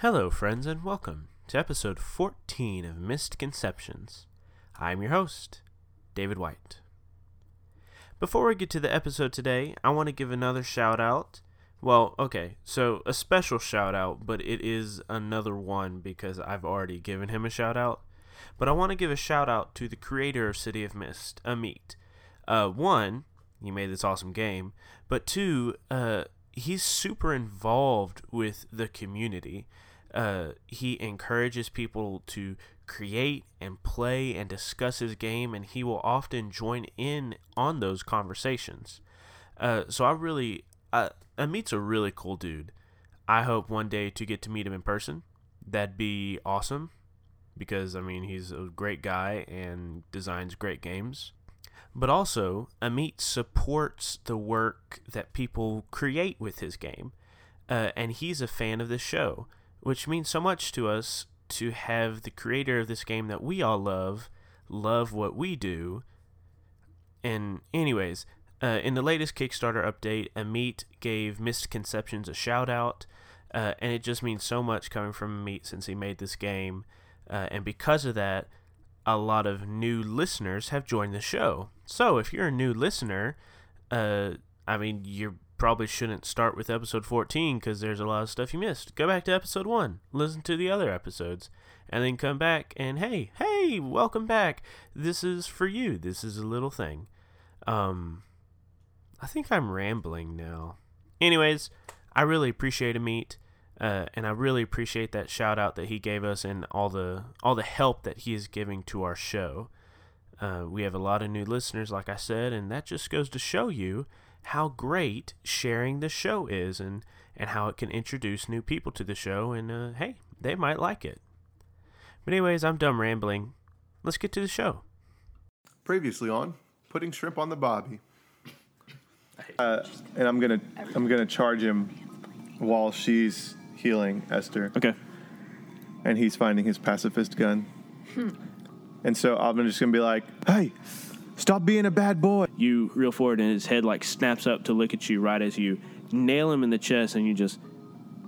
Hello, friends, and welcome to episode 14 of Missed Conceptions. I'm your host, David White. Before we get to the episode today, I want to give another shout out. Well, okay, so a special shout out, but it is another one because I've already given him a shout out. But I want to give a shout out to the creator of City of Mist, Amit. Uh, one, he made this awesome game, but two, uh, he's super involved with the community. Uh, he encourages people to create and play and discuss his game, and he will often join in on those conversations. Uh, so I really, uh, Amit's a really cool dude. I hope one day to get to meet him in person. That'd be awesome because I mean he's a great guy and designs great games. But also, Amit supports the work that people create with his game, uh, and he's a fan of the show, which means so much to us to have the creator of this game that we all love love what we do. And, anyways, uh, in the latest Kickstarter update, Amit gave Missed Conceptions a shout out, uh, and it just means so much coming from Amit since he made this game. Uh, and because of that, a lot of new listeners have joined the show. So if you're a new listener, uh, I mean, you probably shouldn't start with episode 14 because there's a lot of stuff you missed. Go back to episode 1, listen to the other episodes, and then come back and hey, hey, welcome back. This is for you. This is a little thing. Um, I think I'm rambling now. Anyways, I really appreciate Amit. Uh, and I really appreciate that shout out that he gave us and all the all the help that he is giving to our show. Uh, we have a lot of new listeners, like I said, and that just goes to show you how great sharing the show is, and and how it can introduce new people to the show. And uh, hey, they might like it. But anyways, I'm done rambling. Let's get to the show. Previously on putting shrimp on the bobby. Uh, and I'm gonna I'm gonna charge him while she's healing Esther, Okay. and he's finding his pacifist gun. And so I'm just gonna be like, "Hey, stop being a bad boy." you reel forward and his head like snaps up to look at you right as you nail him in the chest and you just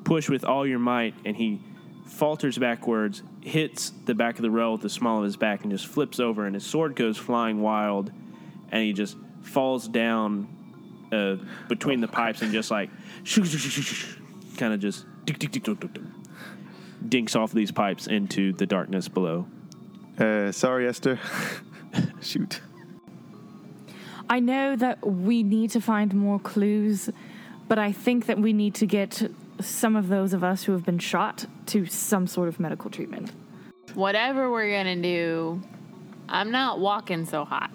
push with all your might and he falters backwards hits the back of the rail with the small of his back and just flips over and his sword goes flying wild and he just falls down uh, between the pipes and just like kind of just dinks off these pipes into the darkness below Uh, sorry, Esther. Shoot. I know that we need to find more clues, but I think that we need to get some of those of us who have been shot to some sort of medical treatment. whatever we're gonna do, I'm not walking so hot.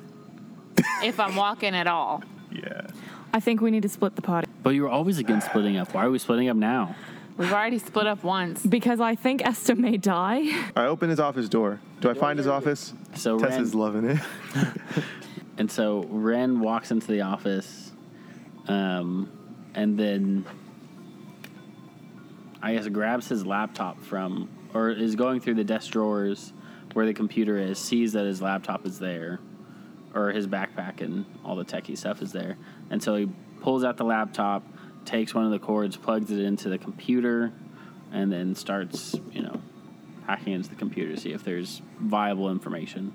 if I'm walking at all. Yeah. I think we need to split the party But you were always against splitting up. Why are we splitting up now? We've already split up once. because I think Esther may die. I open his office door. Do I find his office? So Tessa's Ren, loving it. and so Ren walks into the office, um, and then I guess grabs his laptop from, or is going through the desk drawers where the computer is, sees that his laptop is there, or his backpack and all the techie stuff is there, and so he pulls out the laptop, takes one of the cords, plugs it into the computer, and then starts, you know, hacking into the computer to see if there's viable information.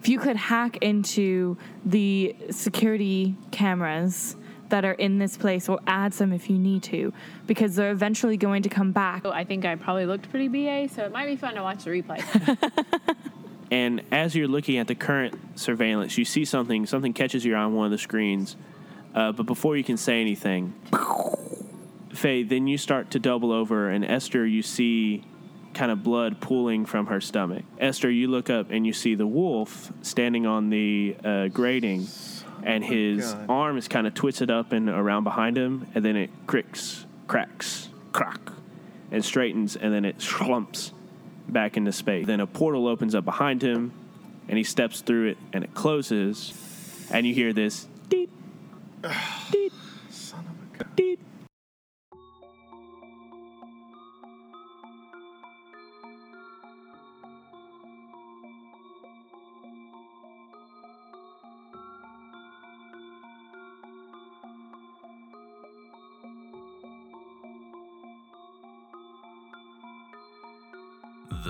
If you could hack into the security cameras that are in this place or add some if you need to, because they're eventually going to come back. I think I probably looked pretty BA, so it might be fun to watch the replay. And as you're looking at the current surveillance, you see something. Something catches your eye on one of the screens. Uh, but before you can say anything, Faye, then you start to double over, and Esther, you see kind of blood pooling from her stomach. Esther, you look up and you see the wolf standing on the uh, grating, and his God. arm is kind of twisted up and around behind him, and then it cricks, cracks, crack, and straightens, and then it slumps back into space. Then a portal opens up behind him, and he steps through it, and it closes, and you hear this deep, deep, Son of a gun. deep.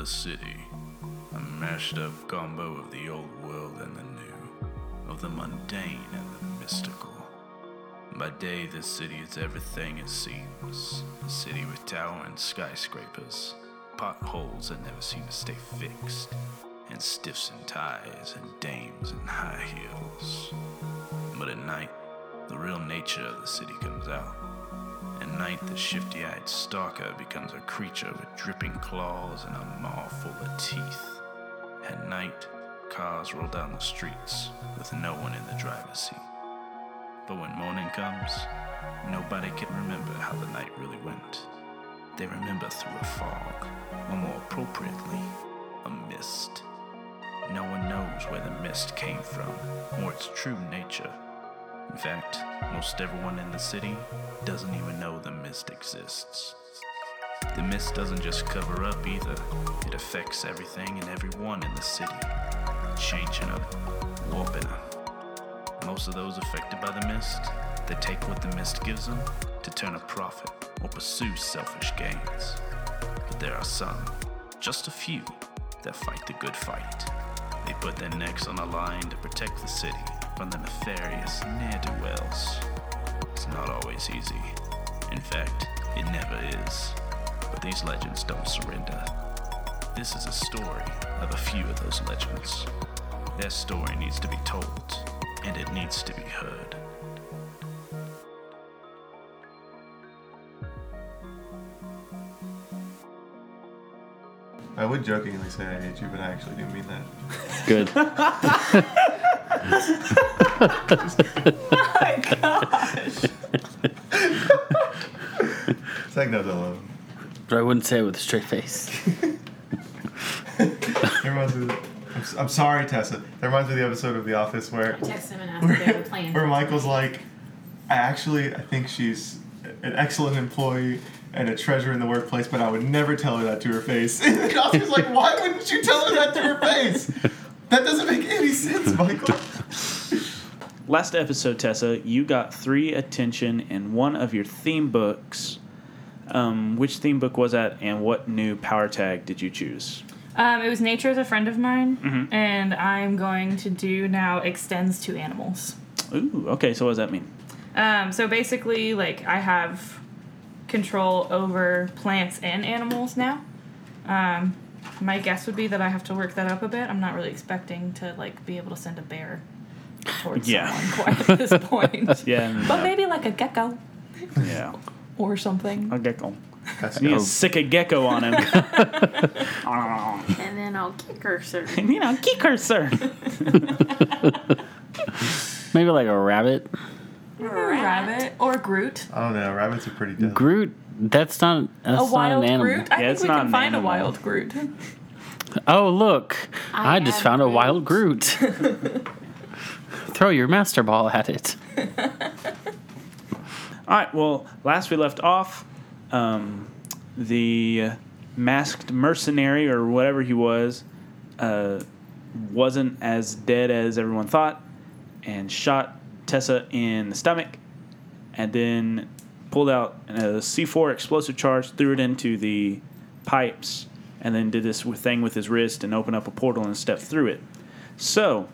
The city. A mashed up combo of the old world and the new, of the mundane and the mystical. By day, this city is everything it seems. A city with towering skyscrapers, potholes that never seem to stay fixed, and stiffs in ties and dames in high heels. But at night, the real nature of the city comes out. At night, the shifty eyed stalker becomes a creature with dripping claws and a maw full of teeth. At night, cars roll down the streets with no one in the driver's seat. But when morning comes, nobody can remember how the night really went. They remember through a fog, or more appropriately, a mist. No one knows where the mist came from, or its true nature. In fact, most everyone in the city doesn't even know the mist exists. The mist doesn't just cover up either, it affects everything and everyone in the city, changing them, warping them. Most of those affected by the mist, they take what the mist gives them to turn a profit or pursue selfish gains. But there are some, just a few, that fight the good fight. They put their necks on the line to protect the city from the nefarious ne'er do wells. It's not always easy. In fact, it never is. But these legends don't surrender. This is a story of a few of those legends. Their story needs to be told, and it needs to be heard. I would jokingly say I hate you, but I actually do mean that. Good. It's like no, no, but I wouldn't say it with a straight face. That reminds me. Of, I'm, s- I'm sorry, Tessa. That reminds me of the episode of The Office where Text him and ask if they have a plan. where Michael's like, I actually I think she's an excellent employee and a treasure in the workplace, but I would never tell her that to her face. And the Oscar's like, why wouldn't you tell her that to her face? That doesn't make any sense, Michael. Last episode, Tessa, you got three attention in one of your theme books. Um, which theme book was that, and what new power tag did you choose? Um, it was Nature is a friend of mine, Mm-hmm. and I'm going to do now extends to animals. Ooh, okay. So what does that mean? Um, so basically, like I have control over plants and animals now. Um, my guess would be that I have to work that up a bit. I'm not really expecting to like be able to send a bear towards Yeah. someone quite at this point. Yeah, and, But uh, maybe like a gecko yeah, or something. a gecko. That's You need to stick a gecko on him. And then I'll kick her, sir. you know, kick her, sir. Maybe like a rabbit. Or a rabbit or a Groot. I don't know. Rabbits are pretty deadly. Groot. That's not. That's a not wild an animal. Groot. I Yeah, think it's we not can find animal. a wild Groot. Oh look! I, I just am found a wild Groot. Throw your master ball at it. All right. Well, last we left off, um, the masked mercenary or whatever he was uh, wasn't as dead as everyone thought, and shot Tessa in the stomach, and then pulled out a C4 explosive charge, threw it into the pipes, and then did this thing with his wrist and opened up a portal and stepped through it. So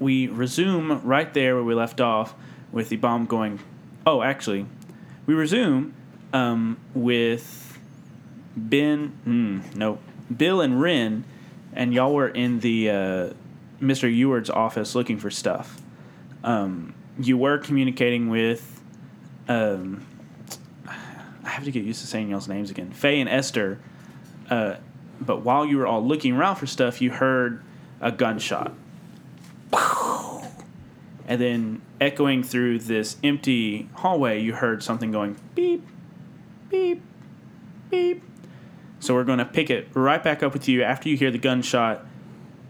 we resume right there where we left off with the bomb going. Oh, actually, we resume um, with Ben. Mm, Bill and Ren, and y'all were in the uh, Mr. Eward's office looking for stuff. Um, you were communicating with. Um, I have to get used to saying y'all's names again. Faye and Esther. Uh, but while you were all looking around for stuff, you heard a gunshot and then echoing through this empty hallway, you heard something going beep, beep, beep. So we're going to pick it right back up with you after you hear the gunshot.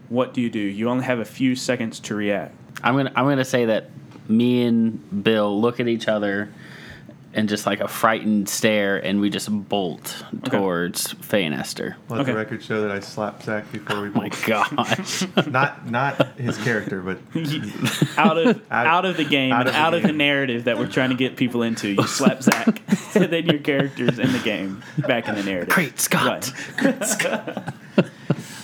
What do you do? You only have a few seconds to react. I'm gonna. I'm gonna say that me and Bill look at each other, and just like a frightened stare, and we just bolt towards Faye and Esther. Let Okay. the record show that I slapped Zach before we Oh my both. gosh. Not not his character, but out of Out- out of the game out and of the out of the narrative that we're trying to get people into. You slap Zach, and then your character's in the game, back in the narrative. Great Scott. Right. All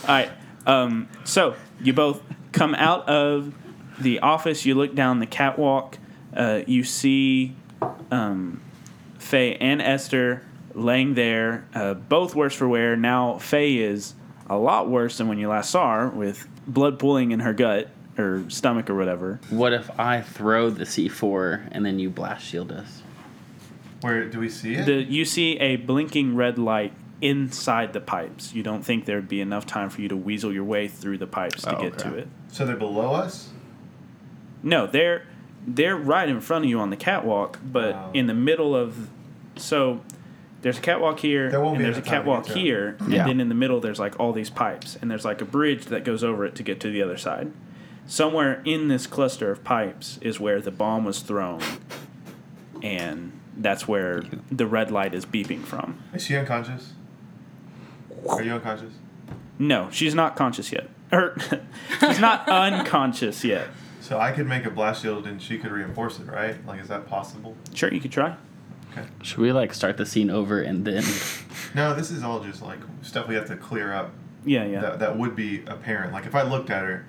right. Um, so you both come out of the office. You look down the catwalk. Uh, you see um, Faye and Esther laying there, uh, both worse for wear. Now Faye is a lot worse than when you last saw her, with blood pooling in her gut or stomach or whatever. What if I throw the C4 and then you blast shield us? where do we see it? The, you see a blinking red light inside the pipes. You don't think there'd be enough time for you to weasel your way through the pipes to Oh, get okay. to it. so they're below us. No, they're they're right in front of you on the catwalk, but Wow. in the middle of so there's a catwalk here There won't and be there's a enough time to catwalk get to 'em. here, Yeah. and then in the middle there's like all these pipes, and there's like a bridge that goes over it to get to the other side. Somewhere in this cluster of pipes is where the bomb was thrown, and that's where the red light is beeping from. Is she unconscious? Are you unconscious? No, she's not conscious yet. Or er, she's not unconscious yet. So I could make a blast shield and she could reinforce it, right? Like, is that possible? Sure, you could try. Okay. Should we like start the scene over and then? No, this is all just like stuff we have to clear up. Yeah, yeah. That that would be apparent. Like if I looked at her,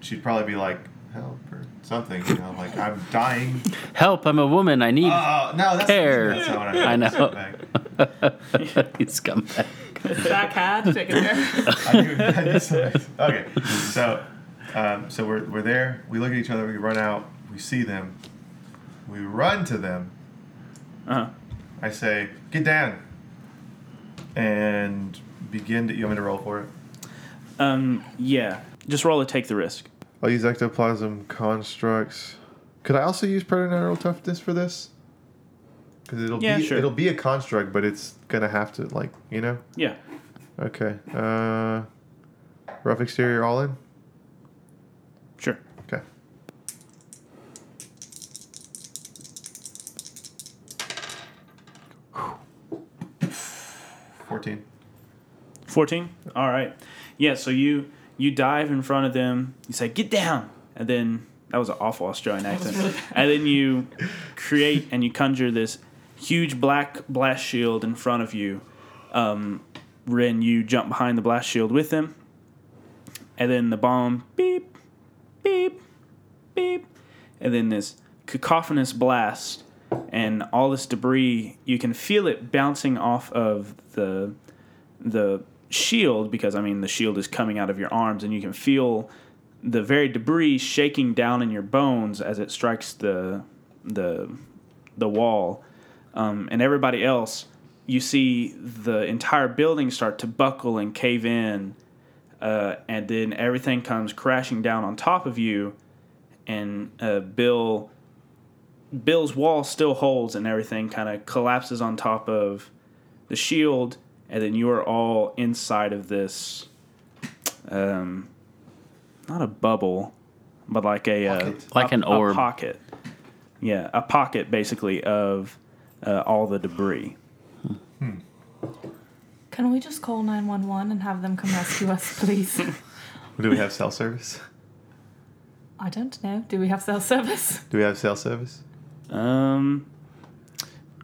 she'd probably be like, "Help" or something. You know, like I'm dying. Help! I'm a woman. I need. Oh, oh, oh no, that's, Hair. that's not what I I know. Scumbag. you back. Zach had chicken hair. I knew, I knew something. Okay, so um, so we're, we're there. We look at each other. We run out. We see them. We run to them. Uh-huh. I say, "Get down," and begin to. You want me to roll for it? Um, yeah. Just roll a take the risk. I'll use ectoplasm constructs. Could I also use preternatural toughness for this? Because it'll Yeah, be sure. it'll be a construct, but it's gonna have to like you know. Yeah. Okay. Uh, rough exterior all in. Sure. Okay. Fourteen. 14 all right. Yeah so you you dive in front of them. You say get down! And then that was an awful australian accent. and then you create and you conjure this huge black blast shield in front of you. Um, Ren, you jump behind the blast shield with them. And then the bomb beep beep beep. And then this cacophonous blast and all this debris you can feel it bouncing off of the the shield because I mean the shield is coming out of your arms and you can feel the very debris shaking down in your bones as it strikes the the the wall. Um, and everybody else you see the entire building start to buckle and cave in uh, and then everything comes crashing down on top of you and uh, Bill Bill's wall still holds and everything kind of collapses on top of the shield, and then you are all inside of this, um, not a bubble, but like a uh, Like a- an a orb. pocket. Yeah, a pocket basically of uh, all the debris. Can we just call 911 and have them come rescue us, please? Do we have cell service? I don't know. Do we have cell service? Do we have cell service? Um,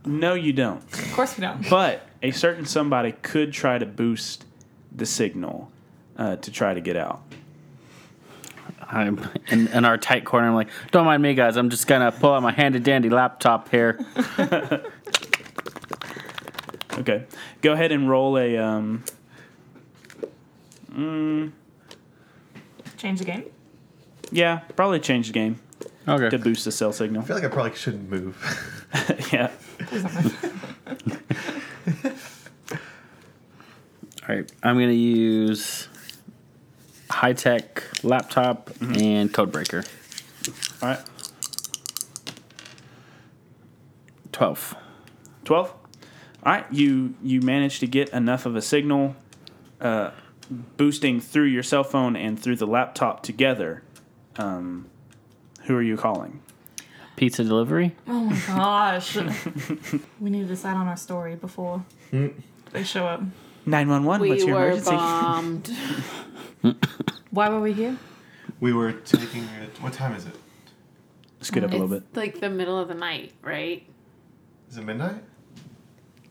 no, you don't. Of course we don't. But a certain somebody could try to boost the signal uh, to try to get out. I'm in, in our tight corner. I'm like, don't mind me, guys. I'm just gonna pull out my handy dandy laptop here. Okay, go ahead and roll a. Um, mm, Change the game. yeah, probably change the game Okay. to boost the cell signal. I feel like I probably shouldn't move. yeah. Please don't move. All right. I'm gonna use high tech laptop and codebreaker. All right. Twelve. 12 all right you you managed to get enough of a signal uh, boosting through your cell phone and through the laptop together um, who are you calling Pizza delivery? Oh my gosh. we need to decide on our story before they show up. 911, We what's your were emergency? bombed. Why were we here? We were taking it. What time is it? Scoot up a little bit. It's like the middle of the night, right? Is it midnight?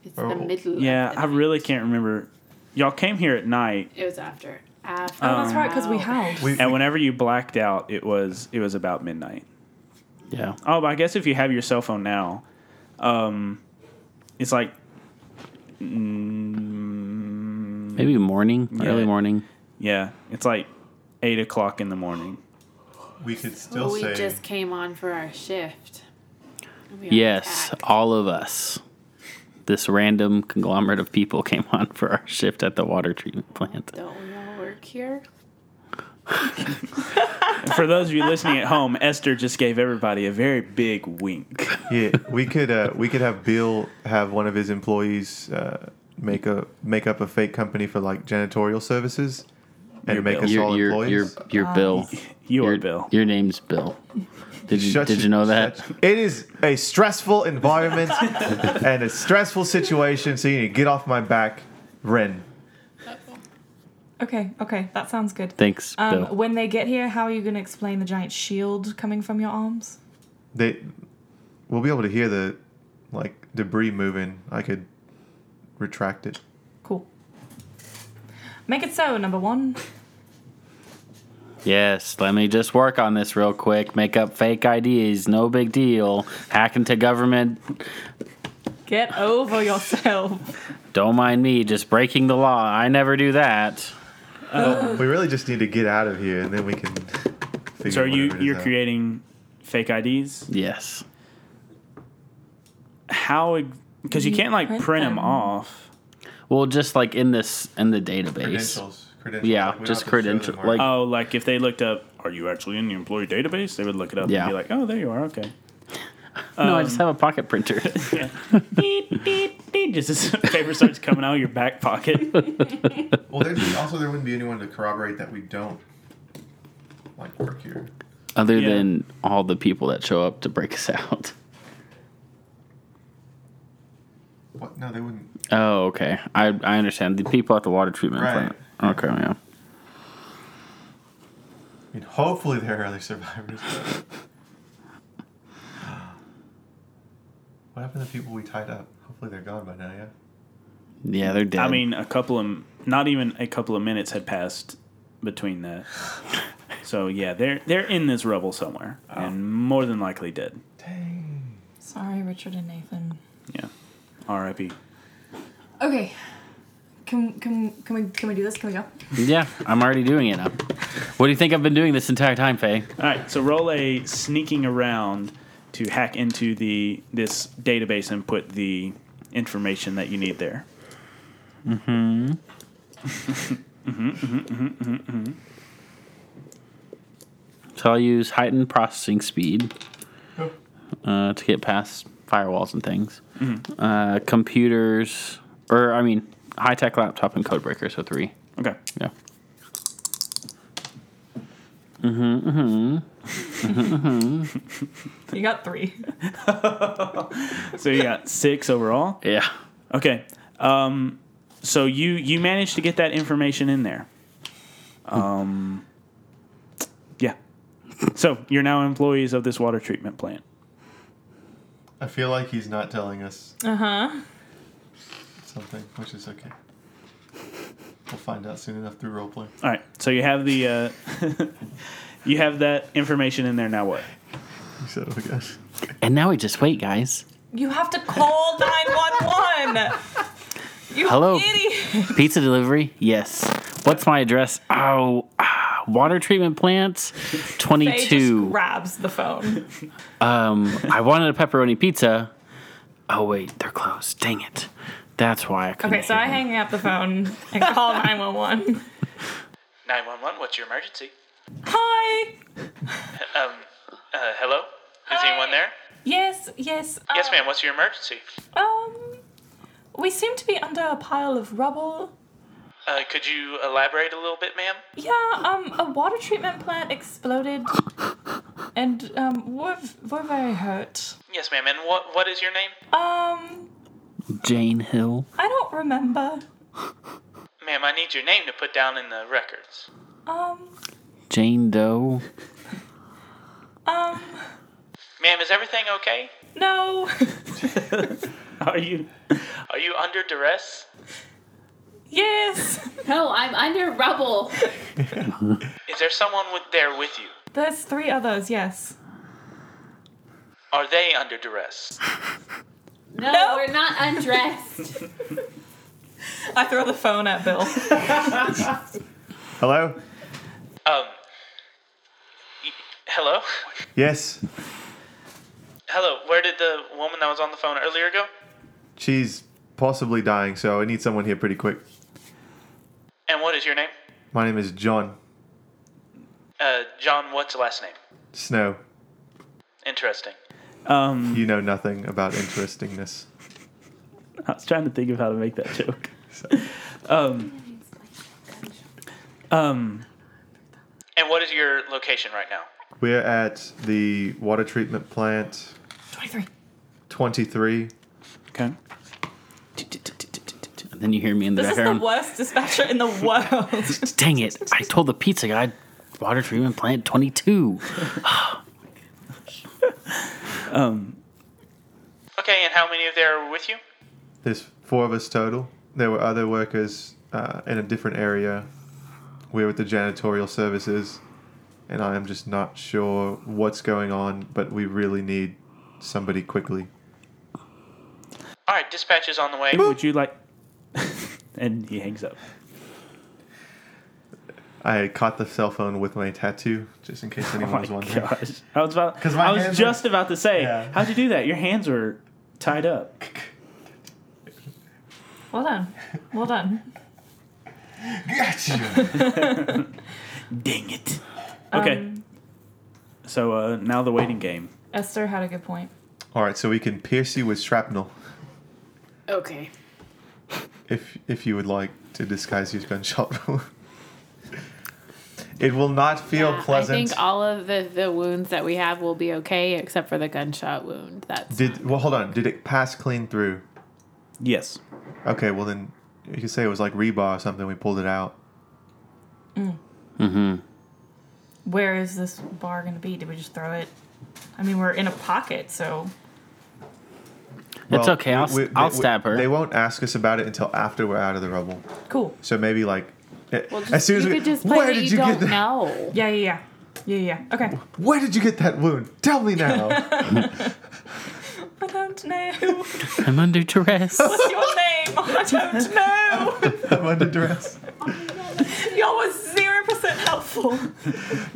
It's Oh. the middle. Yeah, of the I really can't remember. Y'all came here at night, It was after. After. Oh, that's right, because we Wow. howled. We, and whenever you blacked out, it was it was about midnight. Yeah. Oh, but I guess if you have your cell phone now, um, it's like mm, Maybe morning, Yeah. early morning. yeah, it's like eight o'clock in the morning. we could still we say. just came on for our shift. And we got Yes, all of us. This random conglomerate of people came on for our shift at the water treatment plant. Don't we all work here? For those of you listening at home, Esther just gave everybody a very big wink. Yeah, we could uh, we could have Bill have one of his employees uh, make a make up a fake company for like janitorial services and You're make Bill. us You're, all you're, employees. you're, you're Bill. You your, are Bill. Your name's Bill. Did you, Shut did you know that? It is a stressful environment and a stressful situation, so you need to get off my back, Ren. Okay, okay, that sounds good. Thanks, Um, Bill. when they get here, how are you going to explain the giant shield coming from your arms? They, we'll be able to hear the, like debris moving. I could retract it. Cool. Make it so, number one. Yes, let me just work on this real quick. Make up fake IDs, no big deal. Hack into government, Get over yourself. don't mind me, just breaking the law. I never do that. we really just need to get out of here, and then we can. Figure So are you whatever it is you're out. creating fake IDs? Yes. How? Because you You can't like print print them them. off. Well, just like in this in the database. credentials? Credentials. Yeah, like, just have to show them credential- like- Oh, like if they looked up, are you actually in the employee database? They would look it up Yeah. and be like, oh, there you are. Okay. No, I Um, just have a pocket printer. Yeah. Beep, beep, beep. Just as paper starts coming out of your back pocket. Well, there's also there wouldn't be anyone to corroborate that we don't like work here. Other Yeah. than all the people that show up to break us out. What? No, they wouldn't. Oh, okay. I I understand. The people at the water treatment Right. plant. Okay, yeah. I mean, hopefully there are other survivors. what happened to the people we tied up? Hopefully they're gone by now. Yeah. Yeah, they're dead. I mean, a couple of, not even a couple of minutes had passed between that. So yeah, they're they're in this rubble somewhere, oh. and more than likely dead. Dang. Sorry, Richard and Nathan. Yeah. R.I.P. Okay. Can, can, can, we, can we do this? Can we go? yeah, I'm already doing it now. What do you think I've been doing this entire time, Faye? All right, so roll a sneaking around to hack into the this database and put the information that you need there. Mm-hmm. mm-hmm, mm-hmm, mm-hmm so I'll use heightened processing speed Oh. uh, to get past firewalls and things. Uh, computers, or I mean, high tech laptop and code breaker, so three. Okay. Yeah. Mm-hmm. Mm-hmm. You got three. So you got six overall. Yeah. Okay. Um, so you you managed to get that information in there. Um, yeah. So you're now employees of this water treatment plant. I feel like he's not telling us Uh huh. Something, which is okay. We'll find out soon enough through roleplay. All right. So you have the uh, you have that information in there. Now what? You said, oh gosh. And now we just wait, guys. You have to call 911. You Hello. idiot. Pizza delivery? Yes. What's my address? Oh, ah, water treatment plants, Faye just 22. grabs the phone. Um, I wanted a pepperoni pizza. Oh, wait, they're closed. Dang it. That's why I couldn't. Okay, so hear I them. hang up the phone and call 911. 911, what's your emergency? Hi. Um, uh, hello? Is anyone there? Yes, yes. uh, Yes, ma'am. What's your emergency? Um, we seem to be under a pile of rubble. Uh, could you elaborate a little bit, ma'am? Yeah, um, a water treatment plant exploded, and um, we're we're very hurt. Yes, ma'am. And what what is your name? Um, Jane Hill. I don't remember. Ma'am, I need your name to put down in the records. Um, Jane Doe. um, Ma'am, is everything okay? no. Are you are you under duress? yes, No, I'm under rubble. Is there someone with, there with you? there's three others. Yes. Are they under duress? No, No. we're not undressed. I throw the phone at Bill. Hello? Um. y- Hello? Yes. Hello, where did the woman that was on the phone earlier go? She's possibly dying, so I need someone here pretty quick. And what is your name? My name is John Uh, John, what's the last name? Snow. Interesting. Um, you know nothing about interestingness. I was trying to think of how to make that joke. um, um, and what is your location right now? We're at the water treatment plant. 23. 23. Okay. And then you hear me in the This is the background. worst dispatcher in the world. Dang it. I told the pizza guy water treatment plant 22. Um, okay, and how many of there were with you? There's four of us total. There were other workers uh, in a different area. We're with the janitorial services, and I am just not sure what's going on, but we really need somebody quickly. All right, dispatch is on the way. Would you like? and he hangs up. I caught the cell phone with my tattoo, just in case Oh anyone my was wondering. gosh! I was about. 'Cause my I was just are- about to say, Yeah. how'd you do that? Your hands were tied up. well done. Well done. Gotcha. Dang it. Okay. Um, so uh, now the waiting game. Esther had a good point. All right, so we can pierce you with shrapnel Okay. if if you would like to disguise your gunshot wound. It will not feel Yeah, pleasant. I think all of the, the wounds that we have will be okay, except for the gunshot wound. That's Did well? Hold on. Did it pass clean through? Yes. Okay, well then you could say it was like rebar or something. We pulled it out. Mm hmm. Where is this bar going to be? Did we just throw it? I mean, we're in a pocket, so It's okay. I'll, we- I'll they- stab her. They won't ask us about it until after we're out of the rubble. cool. So maybe like well, just, as soon as you we could just play where that did you, you, don't get that? know. Yeah, yeah, yeah, yeah, yeah. Okay. Where did you get that wound? Tell me now. I don't know. I'm under duress. What's your name? I don't know. I'm under duress. Y'all was zero percent helpful.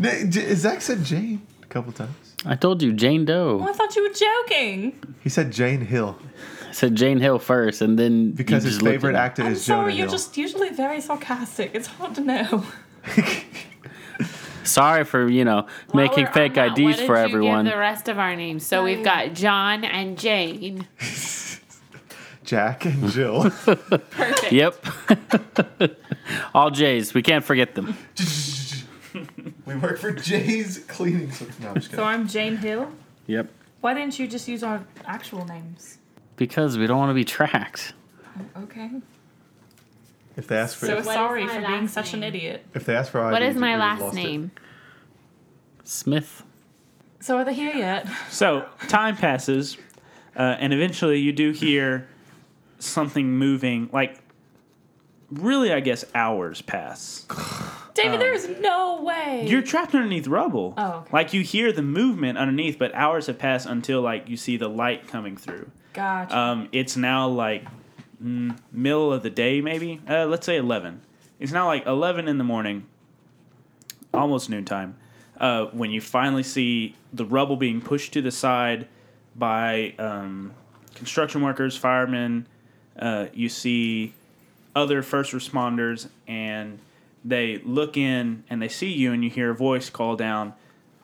N- J- Zach said Jane a couple times. I told you, Jane Oh, Doe. I thought you were joking. He said Jane Hill I said Jane Hill first, and then because his just looked favorite at me. actor I'm is Jonah sorry, you're Hill. just usually very sarcastic. It's hard to know. Sorry for you know While making we're fake on that, IDs what did for you everyone. Give the rest of our names. So we've got John and Jane. Jack and Jill. Perfect. Yep. All J's. We can't forget them. we work for Jay's cleaning. service. No, I'm just So. I'm Jane Hill. Yep. Why didn't you just use our actual names? Because we don't want to be tracked. Okay. If they ask for So What is sorry my for being last such an name? idiot. if they ask for What IDs, is my last lost it. name? Smith. So are they here yet? So time passes, uh, and eventually you do hear something moving. Like, really, I guess hours pass. David, there is no way. You're trapped underneath rubble. Oh, okay. Like you hear the movement underneath, but hours have passed until like you see the light coming through. Gotcha. Um, it's now like mm, middle of the day, maybe. Uh, let's say eleven. It's now like eleven in the morning, almost noontime. Uh, when you finally see the rubble being pushed to the side by um, construction workers, firemen, uh, you see other first responders, and they look in and they see you, and you hear a voice call down,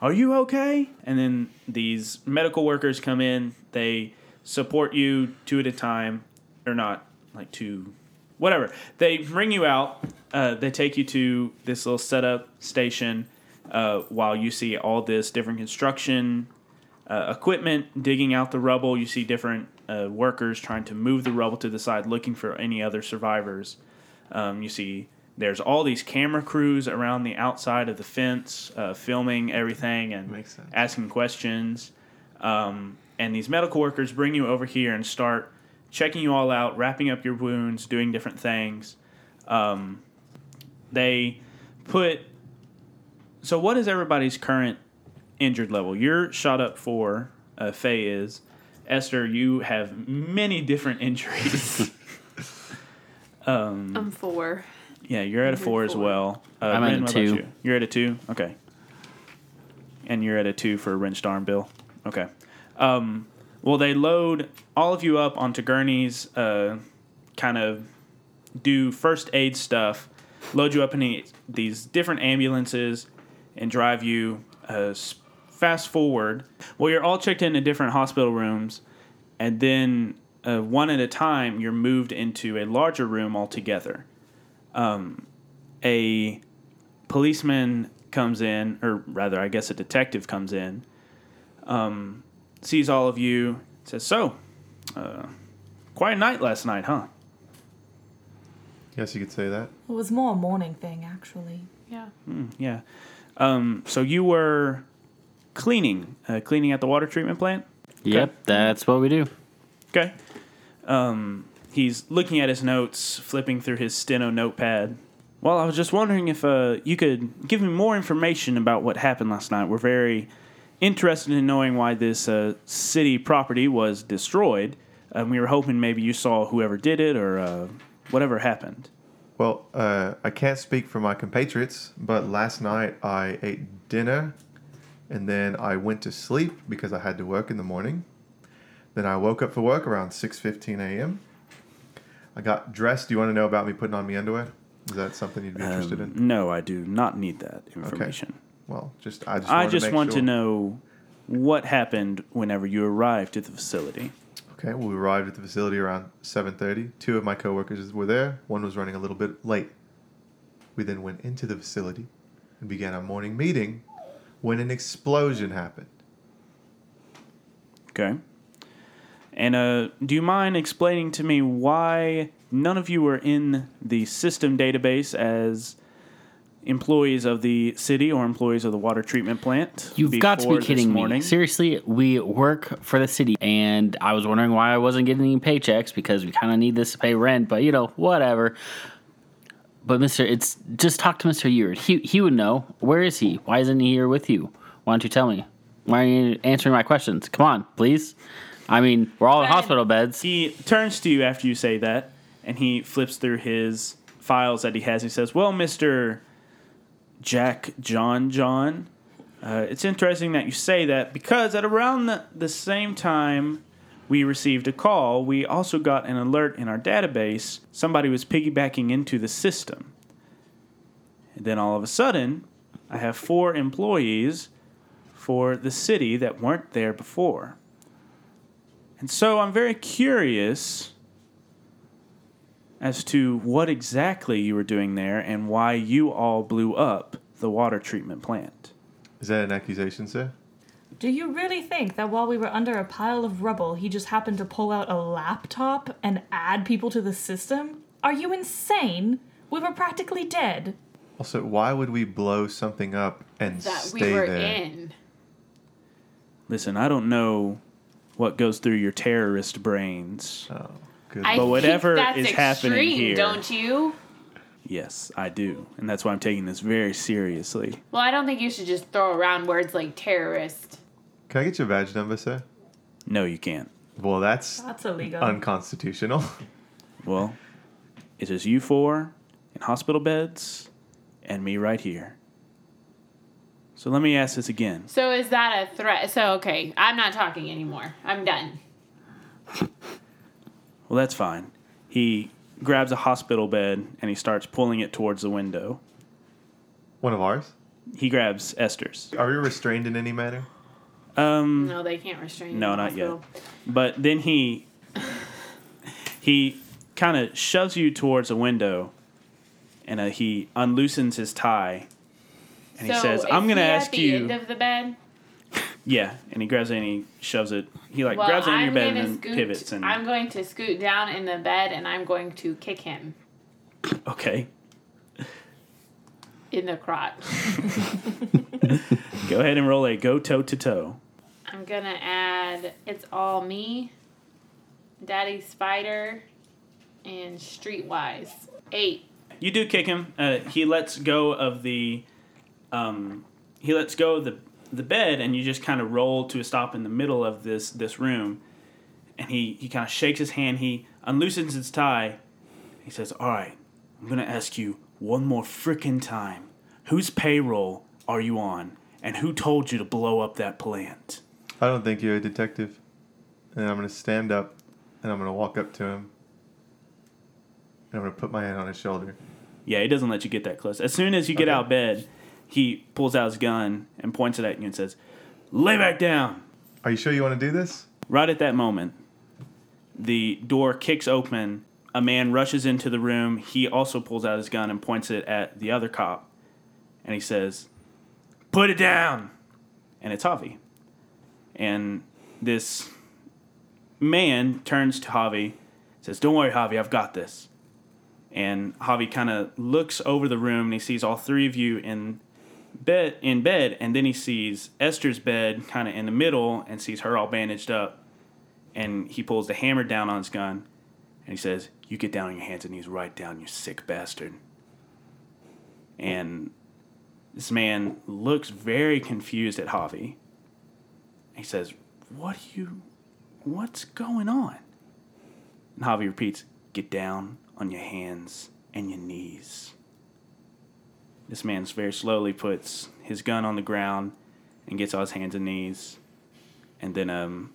"Are you okay?" And then these medical workers come in. They support you two at a time, or not like two, whatever. They bring you out. Uh, they take you to this little setup station. uh, while you see all this different construction uh, equipment digging out the rubble. You see different uh, workers trying to move the rubble to the side, looking for any other survivors. Um, you see there's all these camera crews around the outside of the fence, uh, filming everything and Makes sense. asking questions. Um, and these medical workers bring you over here and start checking you all out, wrapping up your wounds, doing different things. Um, they put. So, what is everybody's current injured level? You're shot up for. Uh, Faye is. Esther, you have many different injuries. um, I'm four. yeah, you're at a Injured four as well. Uh, I'm at a two. You? You're at a two. Okay. And you're at a two for a wrenched arm, Bill. Okay. Um, well, they load all of you up onto gurneys, uh, kind of do first aid stuff, load you up in these different ambulances, and drive you uh, fast forward. Well, you're all checked into different hospital rooms, and then uh, one at a time, you're moved into a larger room altogether. Um, a policeman comes in, or rather, I guess a detective comes in, um, sees all of you, says, "So, uh, quite a night last night, huh?" Yes, you could say that. It was more a morning thing, actually. Yeah. Yeah. Um, so you were cleaning, uh, cleaning at the water treatment plant. Yep, that's what we do. Okay. Um, he's looking at his notes, flipping through his steno notepad. Well, I was just wondering if uh, you could give me more information about what happened last night. We're very interested in knowing why this uh, city property was destroyed. And we were hoping maybe you saw whoever did it or uh, whatever happened. Well, uh, I can't speak for my compatriots, but last night I ate dinner and then I went to sleep because I had to work in the morning. Then I woke up for work around 6:15 a.m. I got dressed. Do you want to know about me putting on my underwear? Is that something you'd be interested in? Um, no, I do not need that information. Well, just I just I just make want to know what happened whenever you arrived at the facility. Okay, well, we arrived at the facility around 7:30. Two of my coworkers were there. One was running a little bit late. We then went into the facility and began our morning meeting when an explosion happened. Okay. And uh, do you mind explaining to me why none of you were in the system database as employees of the city or employees of the water treatment plant? You've got to be kidding me. Seriously, we work for the city, and I was wondering why I wasn't getting any paychecks because we kind of need this to pay rent, but you know, whatever. But Mister, it's just talk to Mister Eward. He he would know. Where is he? Why isn't he here with you? Why don't you tell me? Why aren't you answering my questions? Come on, please. I mean, we're all in hospital beds. He turns to you after you say that, and he flips through his files that he has. He says, "Well, Mister Jack John John, uh, it's interesting that you say that because at around the, the same time we received a call, we also got an alert in our database. Somebody was piggybacking into the system. And then all of a sudden, I have four employees for the city that weren't there before." And so I'm very curious as to what exactly you were doing there and why you all blew up the water treatment plant. Is that an accusation, sir? Do you really think that while we were under a pile of rubble, he just happened to pull out a laptop and add people to the system? Are you insane? We were practically dead. Also, why would we blow something up and That stay we were there? in. Listen, I don't know what goes through your terrorist brains. Oh, good. I But whatever think that's is happening here- don't you? Yes, I do. And that's why I'm taking this very seriously. Well, I don't think you should just throw around words like terrorist. Can I get your badge number, sir? No, you can't. Well, that's That's illegal. unconstitutional. Well, it is you four in hospital beds and me right here. So let me ask this again. So is that a threat? So okay, I'm not talking anymore. I'm done. Well, that's fine. He grabs a hospital bed and he starts pulling it towards the window. One of ours? He grabs Esther's. Are we restrained in any manner? Um, No, they can't restrain. you no, in the not yet. But then he he kind of shoves you towards a window, and uh, he unloosens his tie, And he says, "I'm gonna ask at the you." End of the bed. Yeah, and he grabs it and he shoves it. He like well, grabs it in your bed and then scoot. pivots and I'm going to scoot down in the bed and I'm going to kick him okay. in the crotch. Go ahead and roll a go toe to toe. I'm gonna add it's all me, Daddy Spider, and Streetwise. Eight. You do kick him. Uh, he lets go of the, um, he lets go of the the bed, and you just kind of roll to a stop in the middle of this this room. And he he kind of shakes his hand. He unloosens his tie. He says, "All right, I'm gonna ask you one more frickin' time. Whose payroll are you on, and who told you to blow up that plant?" I don't think you're a detective. And I'm gonna stand up, and I'm gonna walk up to him. And I'm gonna put my hand on his shoulder. Yeah, he doesn't let you get that close. As soon as you get Okay. out of bed, he pulls out his gun and points it at you and says, "Lay back down." Are you sure you want to do this? Right at that moment, the door kicks open. A man rushes into the room. He also pulls out his gun and points it at the other cop. And he says, Put it down! And it's Javi. And this man turns to Javi, says, Don't worry, Javi, I've got this. And Javi kind of looks over the room and he sees all three of you in bed in bed and then he sees Esther's bed kind of in the middle and sees her all bandaged up and he pulls the hammer down on his gun and he says, "You get down on your hands and knees right down, you sick bastard." And this man looks very confused at Javi. He says, "What are you what's going on?" And Javi repeats, "Get down on your hands and your knees." This man very slowly puts his gun on the ground and gets on his hands and knees. And then um,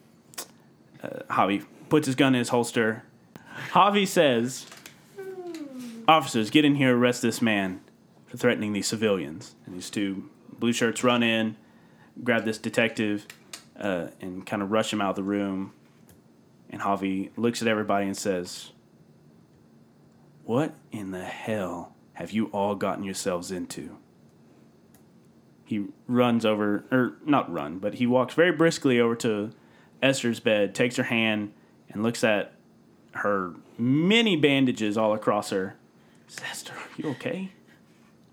uh, Javi puts his gun in his holster. Javi says, Officers, get in here, arrest this man for threatening these civilians. And these two blue shirts run in, grab this detective, uh, and kind of rush him out of the room. And Javi looks at everybody and says, What in the hell have you all gotten yourselves into? He runs over, or not run, but he walks very briskly over to Esther's bed, takes her hand, and looks at her many bandages all across her. Says, Esther, are you okay?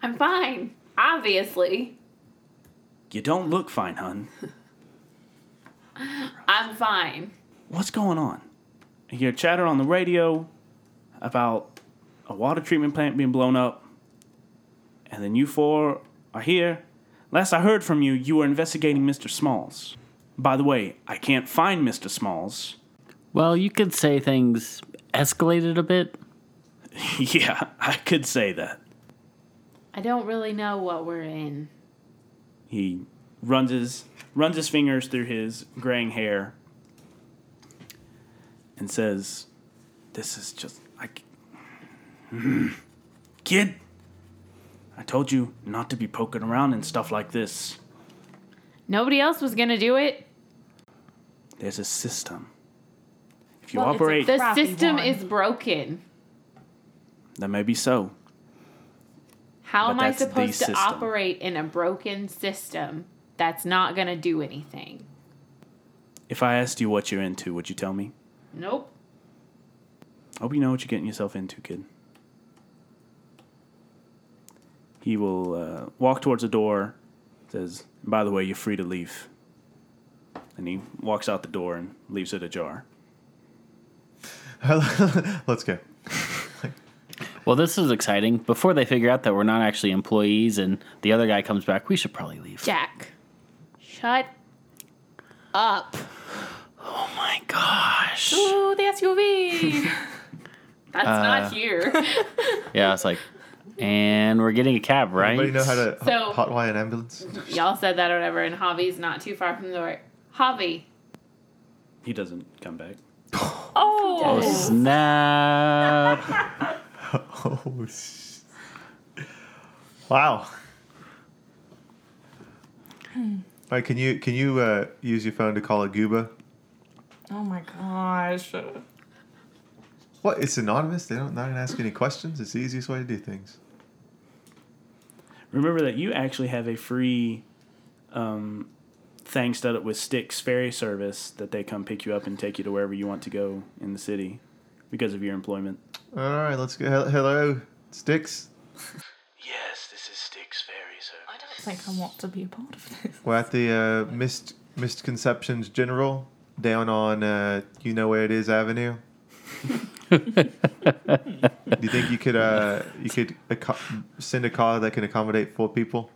I'm fine. Obviously. You don't look fine, hun. I'm fine. What's going on? I hear chatter on the radio about a water treatment plant being blown up, and then you four are here. Last I heard from you, you were investigating Mr. Smalls. By the way, I can't find Mr. Smalls. Well, you could say things escalated a bit. yeah, I could say that. I don't really know what we're in. He runs his runs his fingers through his graying hair and says, "This is just like kid. I told you not to be poking around and stuff like this. Nobody else was gonna do it. There's a system. If you Well, it's a operate, The Crappy system one. is broken. that may be so. How But am I that's the supposed to system. operate in a broken system that's not gonna do anything? If I asked you what you're into, would you tell me? Nope. I hope you know what you're getting yourself into, kid. He will uh, walk towards the door, says, By the way, you're free to leave. And he walks out the door and leaves it ajar. Let's go. Well, this is exciting. Before they figure out that we're not actually employees and the other guy comes back, we should probably leave. Jack. Shut up. Oh my gosh. Ooh, the SUV. That's Uh, not here. Yeah, it's like, and we're getting a cab, right? Anybody know how to So- hot hotwire an ambulance? Y'all said that or whatever, and Javi's not too far from the door. Javi. He doesn't come back. Oh. Oh, snap. oh, sh- wow. All right, can you can you uh, use your phone to call a gooba? Oh my gosh. What? It's anonymous. They don't not gonna ask any questions. It's the easiest way to do things. Remember that you actually have a free um, thing set up with Styx Ferry Service that they come pick you up and take you to wherever you want to go in the city because of your employment. All right, let's go. Hello, Styx. Yes, this is Styx Ferry, sir. I don't think I want to be a part of this. We're at the uh, Mist Misconceptions General down on uh, you know where it is Avenue. Do you think you could uh, you could acco- send a car that can accommodate four people?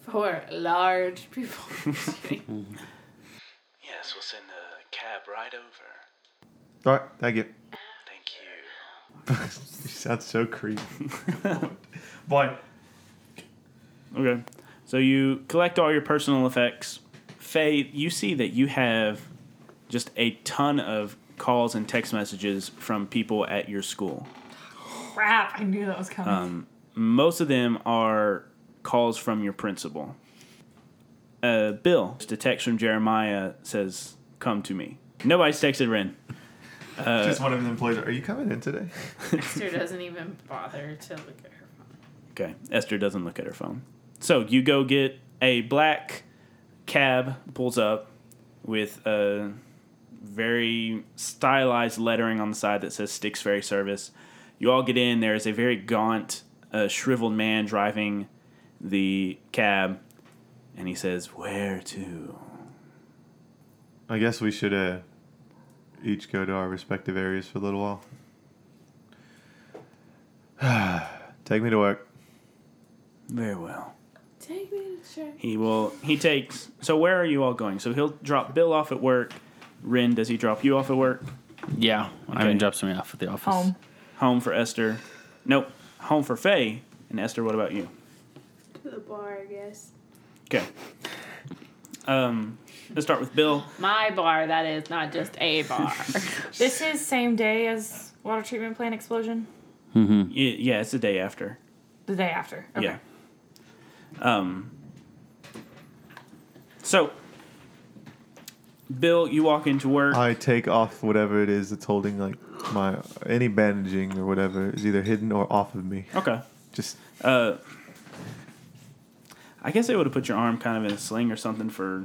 Four large people. Yes, we'll send a cab right over. All right, thank you. Thank you. you sound so creepy. Boy. Okay. So you collect all your personal effects. Faye, you see that you have just a ton of calls and text messages from people at your school. Crap! I knew that was coming. Um, most of them are calls from your principal. Uh, Bill, just a text from Jeremiah says, "Come to me." Nobody's texted Ren. Uh, Just one of the employees. Are you coming in today? Esther doesn't even bother to look at her phone. Okay, Esther doesn't look at her phone. So you go get a black cab, pulls up with a very stylized lettering on the side that says Styx Ferry Service. You all get in. There is a very gaunt, uh, shriveled man driving the cab, and he says, "Where to?" I guess we should uh, each go to our respective areas for a little while. Take me to work. Very well. Take me to church. He will. He takes. So where are you all going? So he'll drop Bill off at work. Ren, does he drop you off at work? Yeah, I Okay. mean, drops me off at the office. Home. Home for Esther. Nope. Home for Faye. And Esther, what about you? To the bar, I guess. Okay. Um, let's start with Bill. My bar, that is, not just a bar. This is same day as water treatment plant explosion. Mm-hmm. Yeah, it's the day after. The day after. Okay. Yeah. Um. So, Bill, you walk into work. I take off whatever it is that's holding like my any bandaging or whatever is either hidden or off of me. okay. Just Uh, I guess they would have put your arm kind of in a sling or something for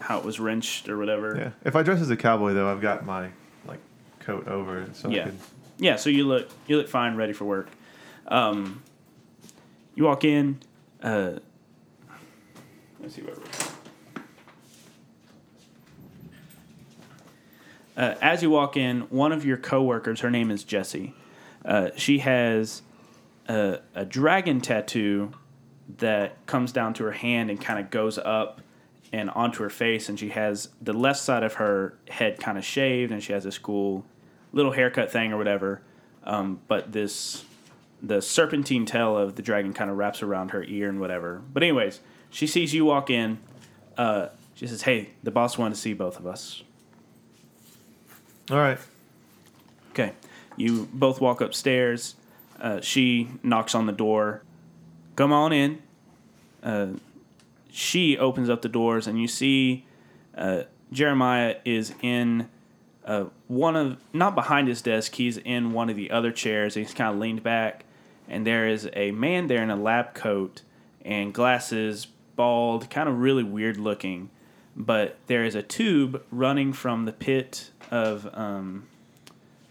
how it was wrenched or whatever. yeah. If I dress as a cowboy though, I've got my like coat over it, so I Yeah. can. Yeah, so you look you look fine, ready for work. Um, you walk in. Uh, let's see where Uh, as you walk in, one of your coworkers, her name is Jessie. Uh, she has a, a dragon tattoo that comes down to her hand and kind of goes up and onto her face, and she has the left side of her head kind of shaved, and she has this cool little haircut thing or whatever. Um, but this the serpentine tail of the dragon kind of wraps around her ear and whatever. But anyways, she sees you walk in. Uh, she says, "Hey, the boss wanted to see both of us." All right. Okay, you both walk upstairs. Uh, she knocks on the door. Come on in. Uh, she opens up the doors, and you see uh, Jeremiah is in uh, one of not behind his desk. He's in one of the other chairs. He's kind of leaned back, and there is a man there in a lab coat and glasses, bald, kind of really weird looking. But there is a tube running from the pit of um,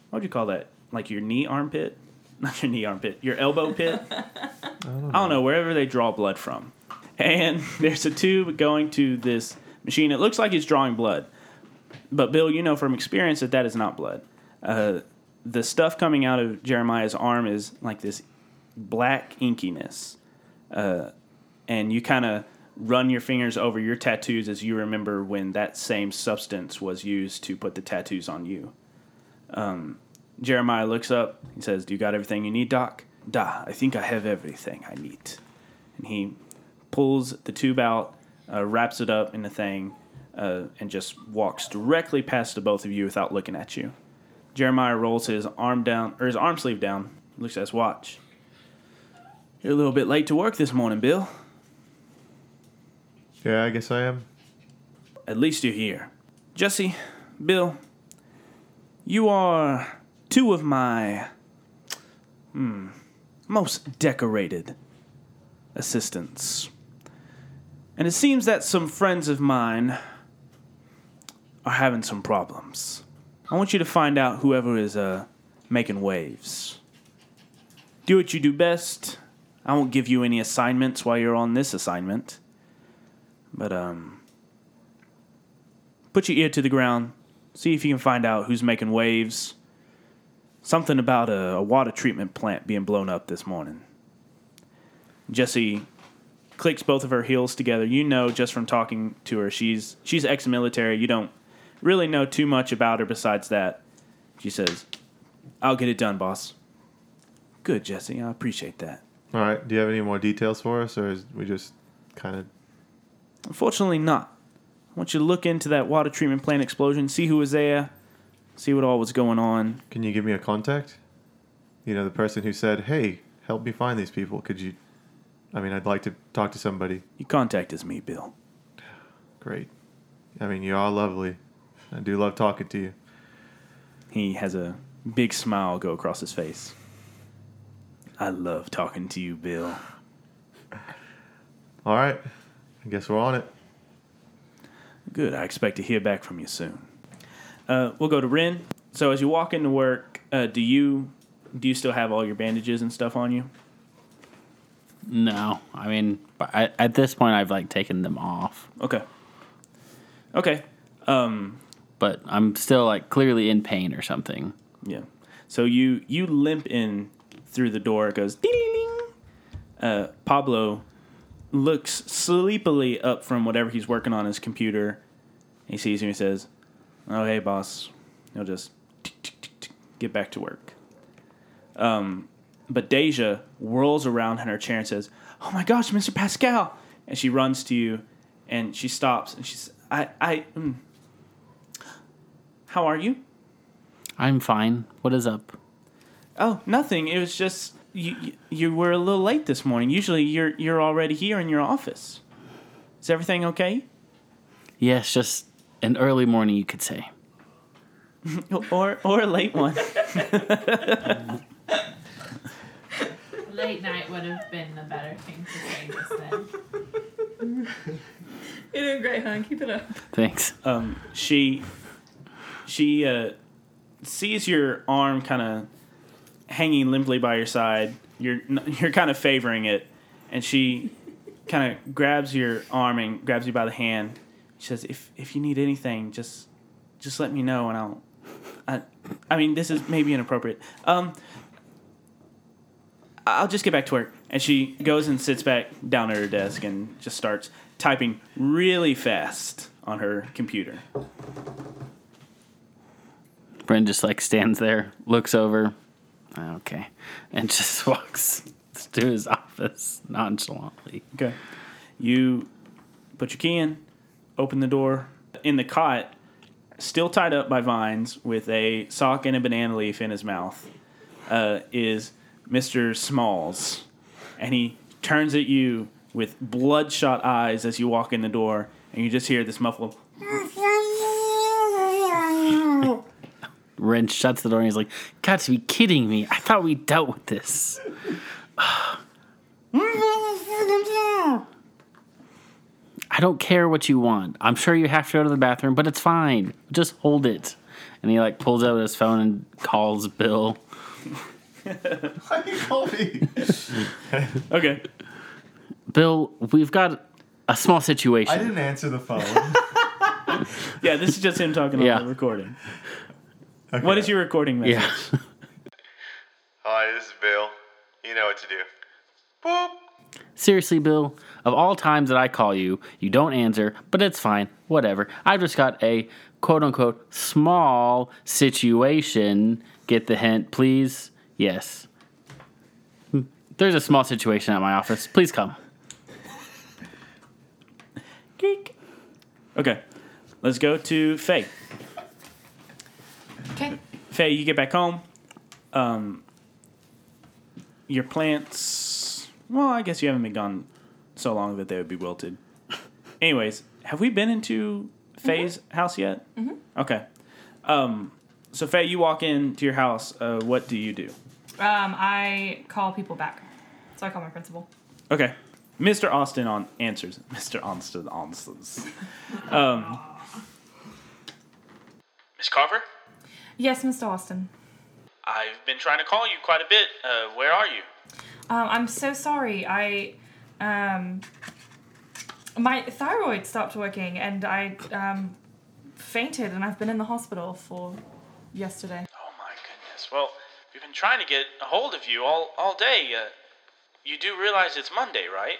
what would you call that? Like your knee armpit? Not your knee armpit, your elbow pit. I don't know, wherever they draw blood from. And there's a tube going to this machine. It looks like it's drawing blood. But Bill, you know from experience that that is not blood. Uh, the stuff coming out of Jeremiah's arm is like this black inkiness. Uh, and you kind of run your fingers over your tattoos as you remember when that same substance was used to put the tattoos on you. Um, Jeremiah looks up. He says, "Do you got everything you need, Doc?" "Da, I think I have everything I need." And he pulls the tube out, uh, wraps it up in the thing, uh, and just walks directly past the both of you without looking at you. Jeremiah rolls his arm down, or his arm sleeve down, looks at his watch. You're a little bit late to work this morning, Bill. Yeah, I guess I am. At least you're here. Jesse, Bill, you are two of my hmm, most decorated assistants. And it seems that some friends of mine are having some problems. I want you to find out whoever is uh, making waves. Do what you do best. I won't give you any assignments while you're on this assignment. But, um, put your ear to the ground. See if you can find out who's making waves. Something about a, a water treatment plant being blown up this morning. Jesse clicks both of her heels together. You know just from talking to her, she's she's ex-military. You don't really know too much about her besides that. She says, "I'll get it done, boss." Good, Jesse. I appreciate that. All right. Do you have any more details for us, or is we just kind of? Unfortunately, not. I want you to look into that water treatment plant explosion, see who was there, see what all was going on. Can you give me a contact? You know, the person who said, "Hey, help me find these people." Could you? I mean, I'd like to talk to somebody. Your contact is me, Bill. Great. I mean, you are lovely. I do love talking to you. He has a big smile go across his face. I love talking to you, Bill. All right. I guess we're on it. Good. I expect to hear back from you soon. Uh, we'll go to Ren. So as you walk into work, uh, do you do you still have all your bandages and stuff on you? No, I mean, I, at this point, I've like taken them off, Okay. Okay. Um, but I'm still like clearly in pain or something. Yeah. So you you limp in through the door. It goes ding ding ding. Uh, Pablo looks sleepily up from whatever he's working on his computer. He sees you and he says, "Oh hey boss." He'll just tick, tick, tick, get back to work. Um, but Deja whirls around in her chair and says, "Oh my gosh, Mr. Pascal!" And she runs to you, and she stops and she's, "I I." Mm. How are you? I'm fine. What is up? Oh, nothing. It was just you. you- You were a little late this morning. Usually, you're you're already here in your office. Is everything okay? Yes, just an early morning, you could say. or or a late one? Late night would have been the better thing to say just then. You're doing great, hon. Keep it up. Thanks. Um, she she uh, sees your arm kind of hanging limply by your side. You're you're kind of favoring it, and she kind of grabs your arm and grabs you by the hand. She says, "If if you need anything, just just let me know, and I'll." I, I mean, this is maybe inappropriate. Um, I'll just get back to work. And she goes and sits back down at her desk and just starts typing really fast on her computer. Brent just like stands there, looks over, okay, and just walks to his office nonchalantly. Okay. You put your key in, open the door. In the cot, still tied up by vines with a sock and a banana leaf in his mouth, uh, is Mr. Smalls. And he turns at you with bloodshot eyes as you walk in the door, and you just hear this muffled. Ren shuts the door and he's like, "Got to be kidding me! I thought we dealt with this." I don't care what you want. I'm sure you have to go to the bathroom, but it's fine. Just hold it. And he like pulls out his phone and calls Bill. Why you call me? Okay. Bill, we've got a small situation. I didn't answer the phone. Yeah, this is just him talking Yeah. on the recording. What is your recording message? yeah. Hi, this is Bill. You know what to do. Boop. Seriously, Bill, of all times that I call you, you don't answer, but it's fine. Whatever. I've just got a quote unquote small situation. Get the hint, please? Yes. Hmm. There's a small situation at my office. Please come. Geek. Okay. Let's go to Faye. Okay. Faye, you get back home. Um, your plants. Well, I guess you haven't been gone so long that they would be wilted. Anyways, have we been into Faye's house yet? Mm-hmm. Okay. Um, so Faye, you walk into your house. Uh, what do you do? Um, I call people back. So I call my principal. Okay. Mr. Austin on answers. Mr. Austin answers. Um, Miss Carver, Yes, Mr. Austin. I've been trying to call you quite a bit. Uh, where are you? Um, I'm so sorry. I, um, my thyroid stopped working and I um, fainted and I've been in the hospital for yesterday. Oh my goodness. Well, we've been trying to get a hold of you all all day. Uh, you do realize it's Monday, right?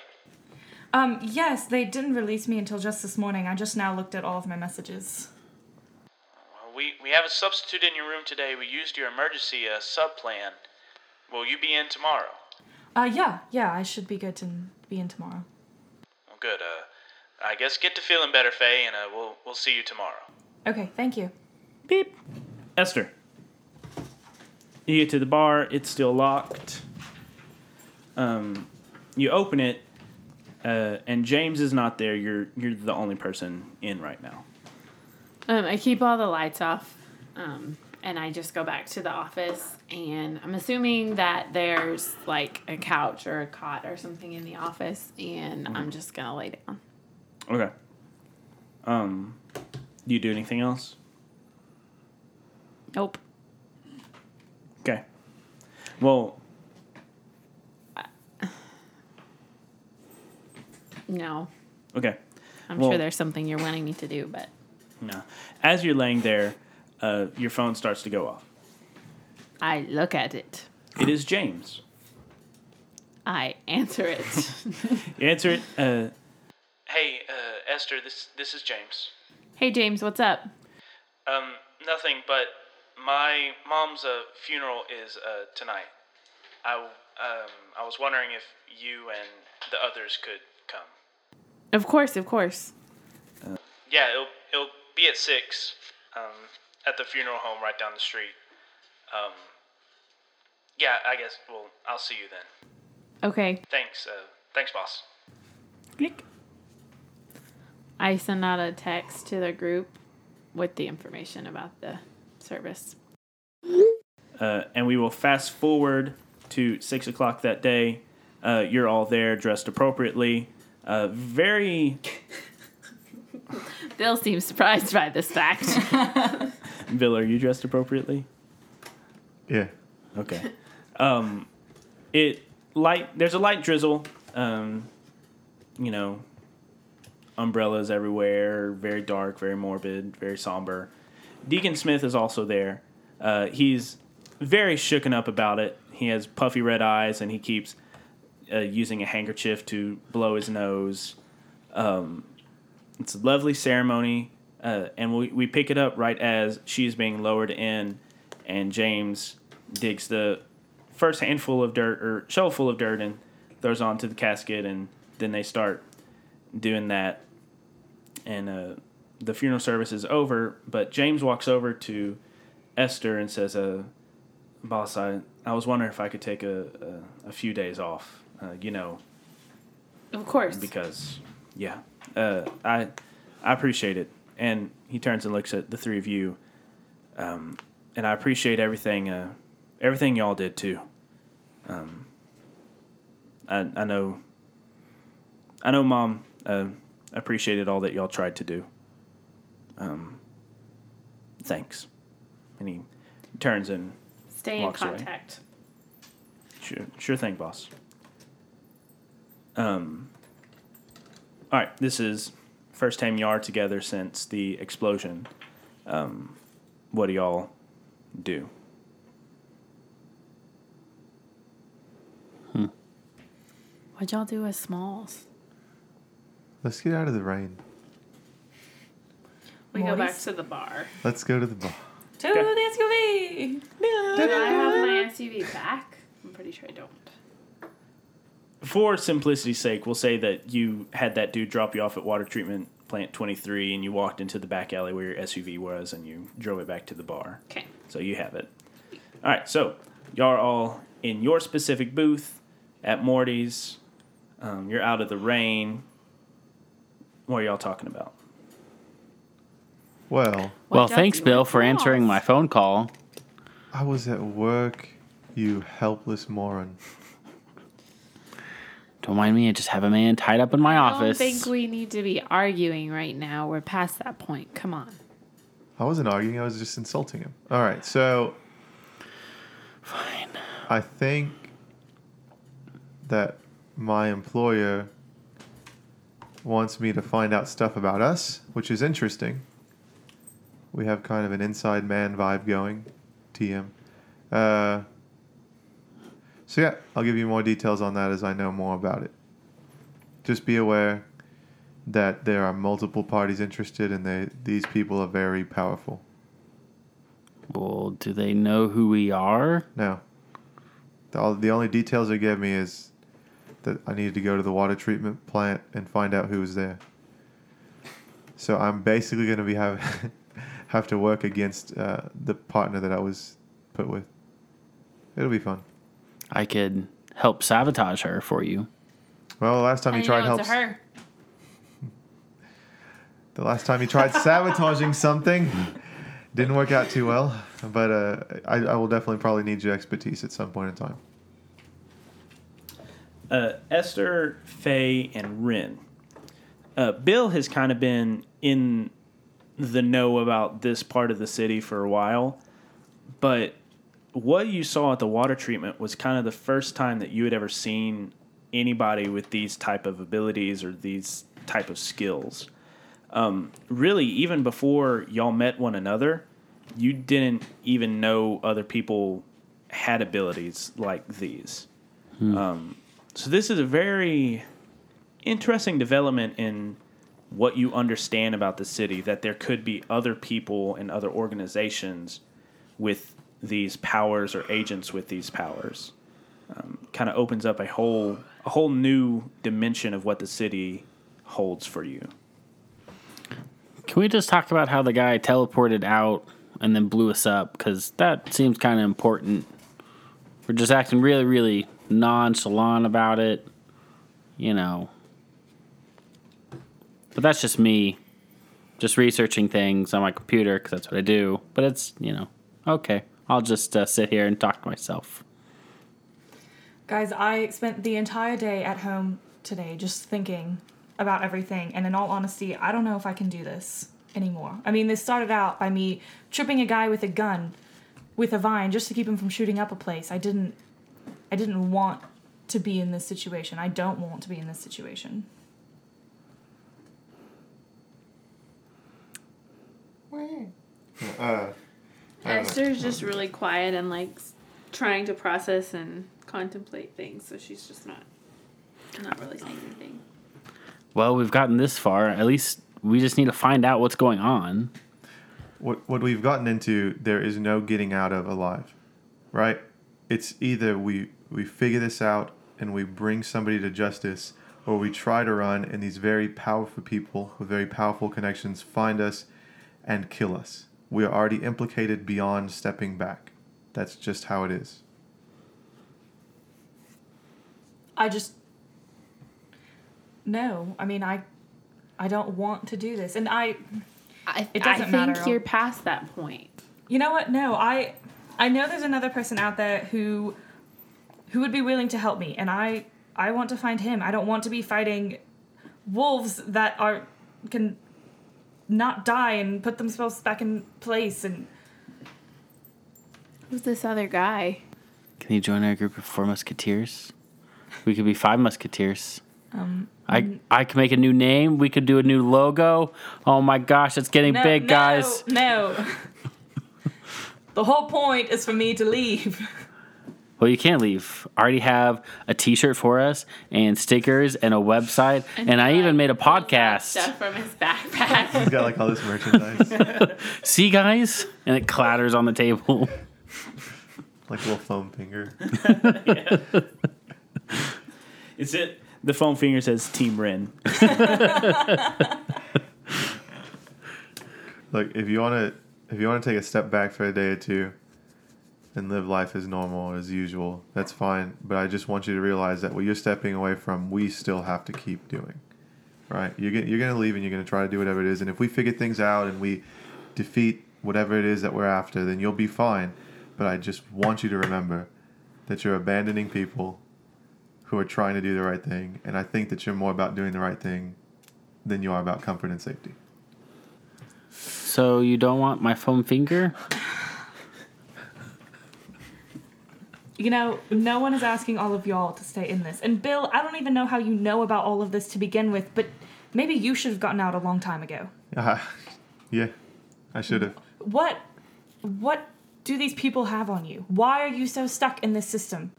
Um, yes, they didn't release me until just this morning. I just now looked at all of my messages. Well, we we have a substitute in your room today. We used your emergency uh, sub plan. Will you be in tomorrow? Uh, yeah, yeah, I should be good to be in tomorrow. Well, good. Uh, I guess get to feeling better, Faye, and uh, we'll we'll see you tomorrow. Okay, thank you. beep. Esther. You get to the bar. It's still locked. Um, you open it, uh, and James is not there. You're you're the only person in right now. Um, I keep all the lights off, um, and I just go back to the office. And I'm assuming that there's like a couch or a cot or something in the office, and I'm just gonna lay down. Okay. Um, do you do anything else? Nope. Okay. Well, No. okay. I'm Well- sure there's something you're wanting me to do, but No. As you're laying there, uh, your phone starts to go off. I look at it. It is James. I answer it. You answer it. Uh, Hey, uh, Esther, this this is James. hey, James, what's up? Um, nothing, but my mom's uh, funeral is uh, tonight. I um I was wondering if you and the others could come. Of course, of course. Yeah, it'll it'll be at six, um, at the funeral home right down the street. Um, yeah, I guess. Well, I'll see you then. Okay. Thanks. Uh, thanks, boss. click. I send out a text to the group with the information about the service. Uh, and we will fast forward to six o'clock that day. Uh, you're all there, dressed appropriately. Uh, very Bill seems surprised by this fact. Bill, are you dressed appropriately? Yeah. Okay. Um, it light. There's a light drizzle. Um, you know, umbrellas everywhere. Very dark. Very morbid. Very somber. Deacon Smith is also there. Uh, he's very shooken up about it. He has puffy red eyes, and he keeps uh, using a handkerchief to blow his nose. Um, it's a lovely ceremony, uh, and we, we pick it up right as she's being lowered in, and James digs the first handful of dirt or shovelful of dirt and throws onto the casket, and then they start doing that. And uh, the funeral service is over, but James walks over to Esther and says, uh, "Boss, I, I was wondering if I could take a, a, a few days off. Uh, you know, of course. because yeah, uh, I I appreciate it." And he turns and looks at the three of you, um, and I appreciate everything uh, everything y'all did too. Um, I I know I know, Mom uh, appreciated all that y'all tried to do. Um, thanks. And he turns and Stay in walks away. contact. Sure, sure thing, boss. Um. All right, this is first time you are together since the explosion. Um, what do y'all do? What'd y'all do as smalls? Let's get out of the rain. We go back Morty's? to the bar. Let's go to the bar. To the SUV. Do I have my SUV back? I'm pretty sure I don't. For simplicity's sake, we'll say that you had that dude drop you off at water treatment plant 23 and you walked into the back alley where your SUV was and you drove it back to the bar. Okay. So you have it. All right, so y'all are all in your specific booth at Morty's. Um, you're out of the rain. What are y'all talking about? Well, Well, thanks, Bill, with for answering my phone call. I was at work, you helpless moron. Don't mind me. I just have a man tied up in my office. I don't think we need to be arguing right now. We're past that point. Come on. I wasn't arguing. I was just insulting him. All right, so Fine. I think that my employer wants me to find out stuff about us, which is interesting. We have kind of an inside man vibe going, TM. Uh, so yeah, I'll give you more details on that as I know more about it. Just be aware that there are multiple parties interested, and they these people are very powerful. Well, do they know who we are? No. The, all, the only details they gave me is that I needed to go to the water treatment plant and find out who was there. So I'm basically going to be have have to work against uh, the partner that I was put with. It'll be fun. I could help sabotage her for you. Well, the last time you tried help, her. the last time you tried sabotaging something, didn't work out too well. But uh, I, I will definitely probably need your expertise at some point in time. uh, Esther, Faye, and Ren. Uh, Bill has kind of been in the know about this part of the city for a while, but what you saw at the water treatment was kind of the first time that you had ever seen anybody with these type of abilities or these type of skills. Um, really, even before y'all met one another, you didn't even know other people had abilities like these. Um, so this is a very interesting development in what you understand about the city that there could be other people and other organizations with these powers or agents with these powers. Um, kind of opens up a whole a whole new dimension of what the city holds for you. Can we just talk about how the guy teleported out and then blew us up? Because that seems kind of important. We're just acting really, really nonchalant about it. You know. But that's just me. Just researching things on my computer because that's what I do. But it's, you know, okay. I'll just uh, sit here and talk to myself. Guys, I spent the entire day at home today just thinking about everything, and in all honesty, I don't know if I can do this anymore. I mean, this started out by me tripping a guy with a gun with a vine just to keep him from shooting up a place. I didn't I didn't want to be in this situation. I don't want to be in this situation. Where? Uh, I don't know. Esther's just really quiet and like trying to process and contemplate things, so she's just not not really saying anything. Well, we've gotten this far. At least we just need to find out what's going on. what what we've gotten into there is no getting out of alive right it's either we we figure this out and we bring somebody to justice or we try to run and these very powerful people with very powerful connections find us and kill us we are already implicated beyond stepping back that's just how it is I just no. I mean, I I don't want to do this. And I I, It doesn't I think matter. you're past that point. You know what? No, I I know there's another person out there who who would be willing to help me and I I want to find him. I don't want to be fighting wolves that are can not die and put themselves back in place and Who's this other guy? Can you join our group of four musketeers? We could be five musketeers. um I I could make a new name. We could do a new logo. Oh my gosh, it's getting no, big, no, guys. No. the whole point is for me to leave. Well, you can't leave. I already have a T-shirt for us and stickers and a website, and, I even made a podcast. Stuff from his backpack. he's got like all this merchandise See, guys, and it clatters on the table. like a little foam finger Is it the phone finger says Team Ren? Look, if you want to, if you want to take a step back for a day or two, and live life as normal as usual, that's fine. But I just want you to realize that what you're stepping away from, we still have to keep doing. Right? You're get, you're gonna leave and you're gonna try to do whatever it is, and if we figure things out and we defeat whatever it is that we're after, then you'll be fine. But I just want you to remember that you're abandoning people who are trying to do the right thing, and I think that you're more about doing the right thing than you are about comfort and safety. So you don't want my foam finger? You know, no one is asking all of y'all to stay in this. And Bill, I don't even know how you know about all of this to begin with, but maybe you should have gotten out a long time ago. Uh, yeah, I should have. What what do these people have on you? Why are you so stuck in this system?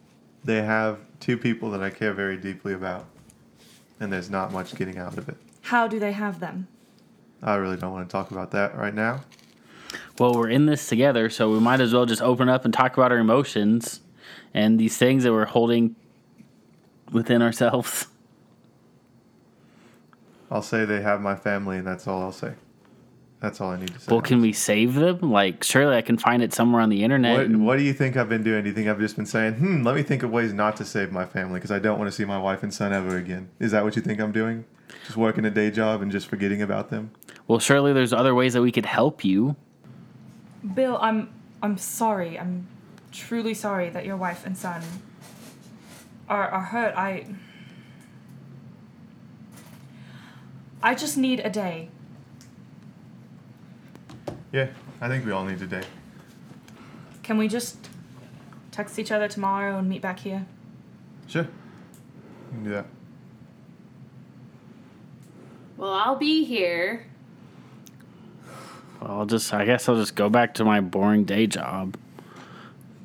They have two people that I care very deeply about, and there's not much getting out of it. How do they have them? I really don't want to talk about that right now. Well, we're in this together, so we might as well just open up and talk about our emotions and these things that we're holding within ourselves. I'll say they have my family, and that's all I'll say. That's all I need to say. Well, can we save them? Like, surely I can find it somewhere on the internet. What, and- what do you think I've been doing? Do you think I've just been saying, hmm, let me think of ways not to save my family because I don't want to see my wife and son ever again? Is that what you think I'm doing? Just working a day job and just forgetting about them? well, surely there's other ways that we could help you. Bill, I'm I'm sorry. I'm truly sorry that your wife and son are are hurt. I I just need a day. Yeah, I think we all need a day. Can we just text each other tomorrow and meet back here? Sure. You can do that. Well, I'll be here. Well, I'll just, I guess I'll just go back to my boring day job.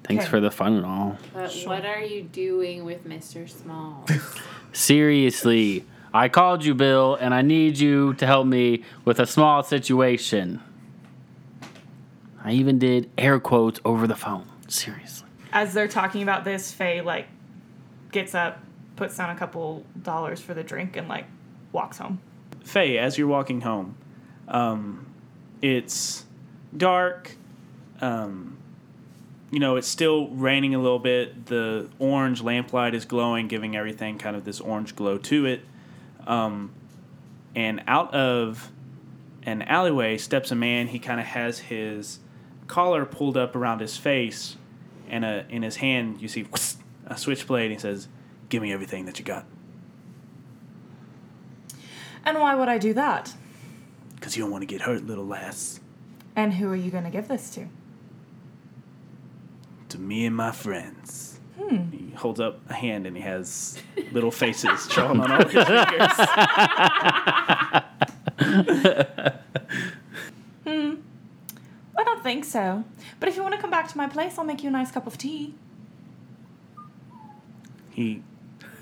Thanks Okay. for the fun and all. But what are you doing with Mr. Small? Seriously, I called you, Bill, and I need you to help me with a small situation. I even did air quotes over the phone. Seriously. As they're talking about this, Faye like gets up, puts down a couple dollars for the drink, and like walks home. Faye, as you're walking home, um, it's dark. Um, you know, it's still raining a little bit. The orange lamplight is glowing, giving everything kind of this orange glow to it. Um, and out of an alleyway steps a man. He kind of has his collar pulled up around his face, and a, in his hand you see a switchblade. He says, "Give me everything that you got, And why would I do that? because you don't want to get hurt, little lass." And who are you going to give this to? To me and my friends. He holds up a hand and he has little faces drawn on all his fingers. hmm. I don't think so. But if you want to come back to my place, I'll make you a nice cup of tea. He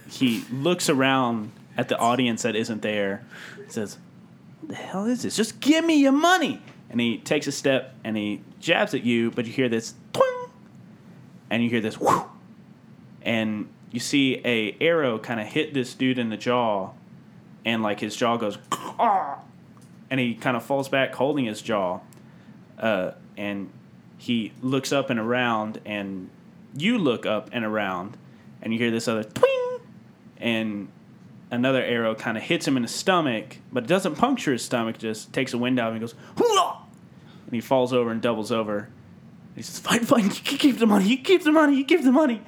he looks around at the audience that isn't there. He says, "What the hell is this? Just give me your money!" And he takes a step and he jabs at you, but you hear this twing, and you hear this and you see a arrow kind of hit this dude in the jaw, and like his jaw goes, "Ah," and he kind of falls back holding his jaw, uh, and he looks up and around, and you look up and around, and you hear this other twing, and another arrow kind of hits him in the stomach, but it doesn't puncture his stomach, just takes the wind out of him and goes, Hoo-ah! and he falls over and doubles over. He says, "Fine, fine, you keep the money, you keep the money, you keep the money."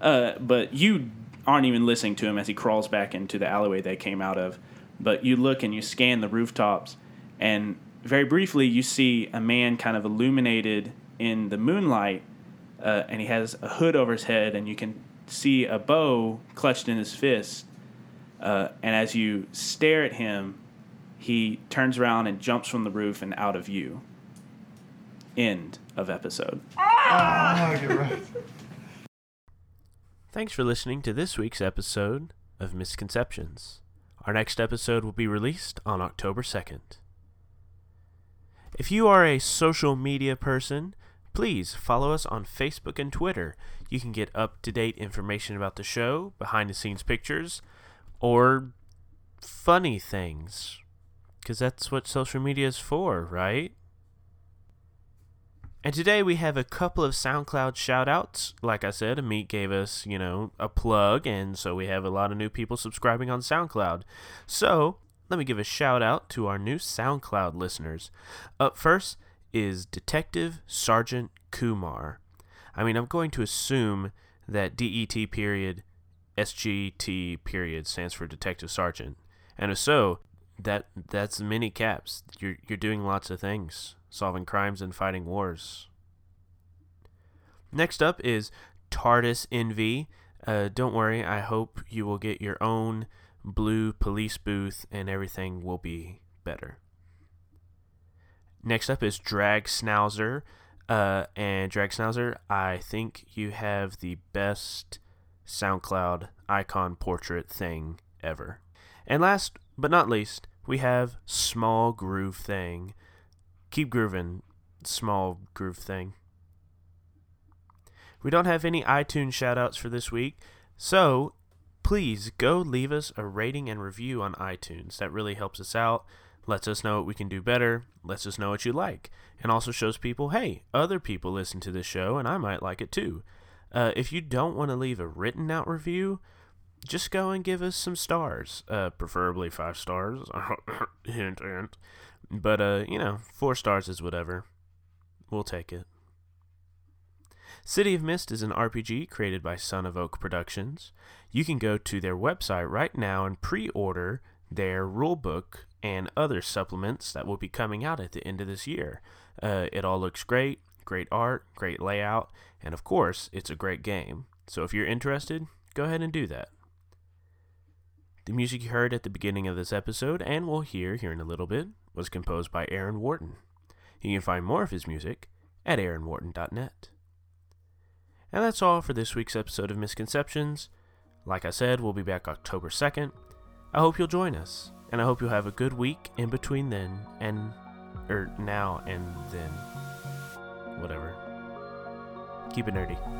Uh, but you aren't even listening to him as he crawls back into the alleyway they came out of. But you look and you scan the rooftops, and very briefly you see a man kind of illuminated in the moonlight, uh, and he has a hood over his head, and you can see a bow clutched in his fist. Uh, and as you stare at him, he turns around and jumps from the roof and out of view. End of episode. Ah, you're right. Thanks for listening to this week's episode of Misconceptions. Our next episode will be released on October 2nd. If you are a social media person, please follow us on Facebook and Twitter. You can get up to date information about the show, behind the scenes pictures, or funny things. Because that's what social media is for, right? And today we have a couple of SoundCloud shoutouts. Like I said, Amit gave us, you know, a plug, and so we have a lot of new people subscribing on SoundCloud. So let me give a shout out to our new SoundCloud listeners. Up first is Detective Sergeant Kumar. I mean, I'm going to assume that DET period SGT period stands for Detective Sergeant. And if so, that that's many caps. You're you're doing lots of things, solving crimes and fighting wars. Next up is TARDIS Envy. Uh, don't worry, I hope you will get your own blue police booth and everything will be better. Next up is Drag Schnauzer. Uh, and Drag Schnauzer, I think you have the best SoundCloud icon portrait thing ever. And last but not least, we have Small Groove Thing. Keep grooving, Small Groove Thing. We don't have any iTunes shoutouts for this week, so please go leave us a rating and review on iTunes. That really helps us out, lets us know what we can do better, lets us know what you like, and also shows people, hey, other people listen to this show and I might like it too. Uh, if you don't want to leave a written out review, just go and give us some stars, uh, preferably five stars. hint, hint. But uh, you know, four stars is whatever. We'll take it. City of Mist is an RPG created by Son of Oak Productions. You can go to their website right now and pre-order their rulebook and other supplements that will be coming out at the end of this year. Uh, it all looks great, great art, great layout, and of course, it's a great game. So if you're interested, go ahead and do that. The music you heard at the beginning of this episode, and we'll hear here in a little bit, was composed by Aaron Wharton. You can find more of his music at aaronwharton.net. And that's all for this week's episode of Misconceptions. Like I said, we'll be back October 2nd. I hope you'll join us, and I hope you'll have a good week in between then and, er, now and then. Whatever. Keep it nerdy.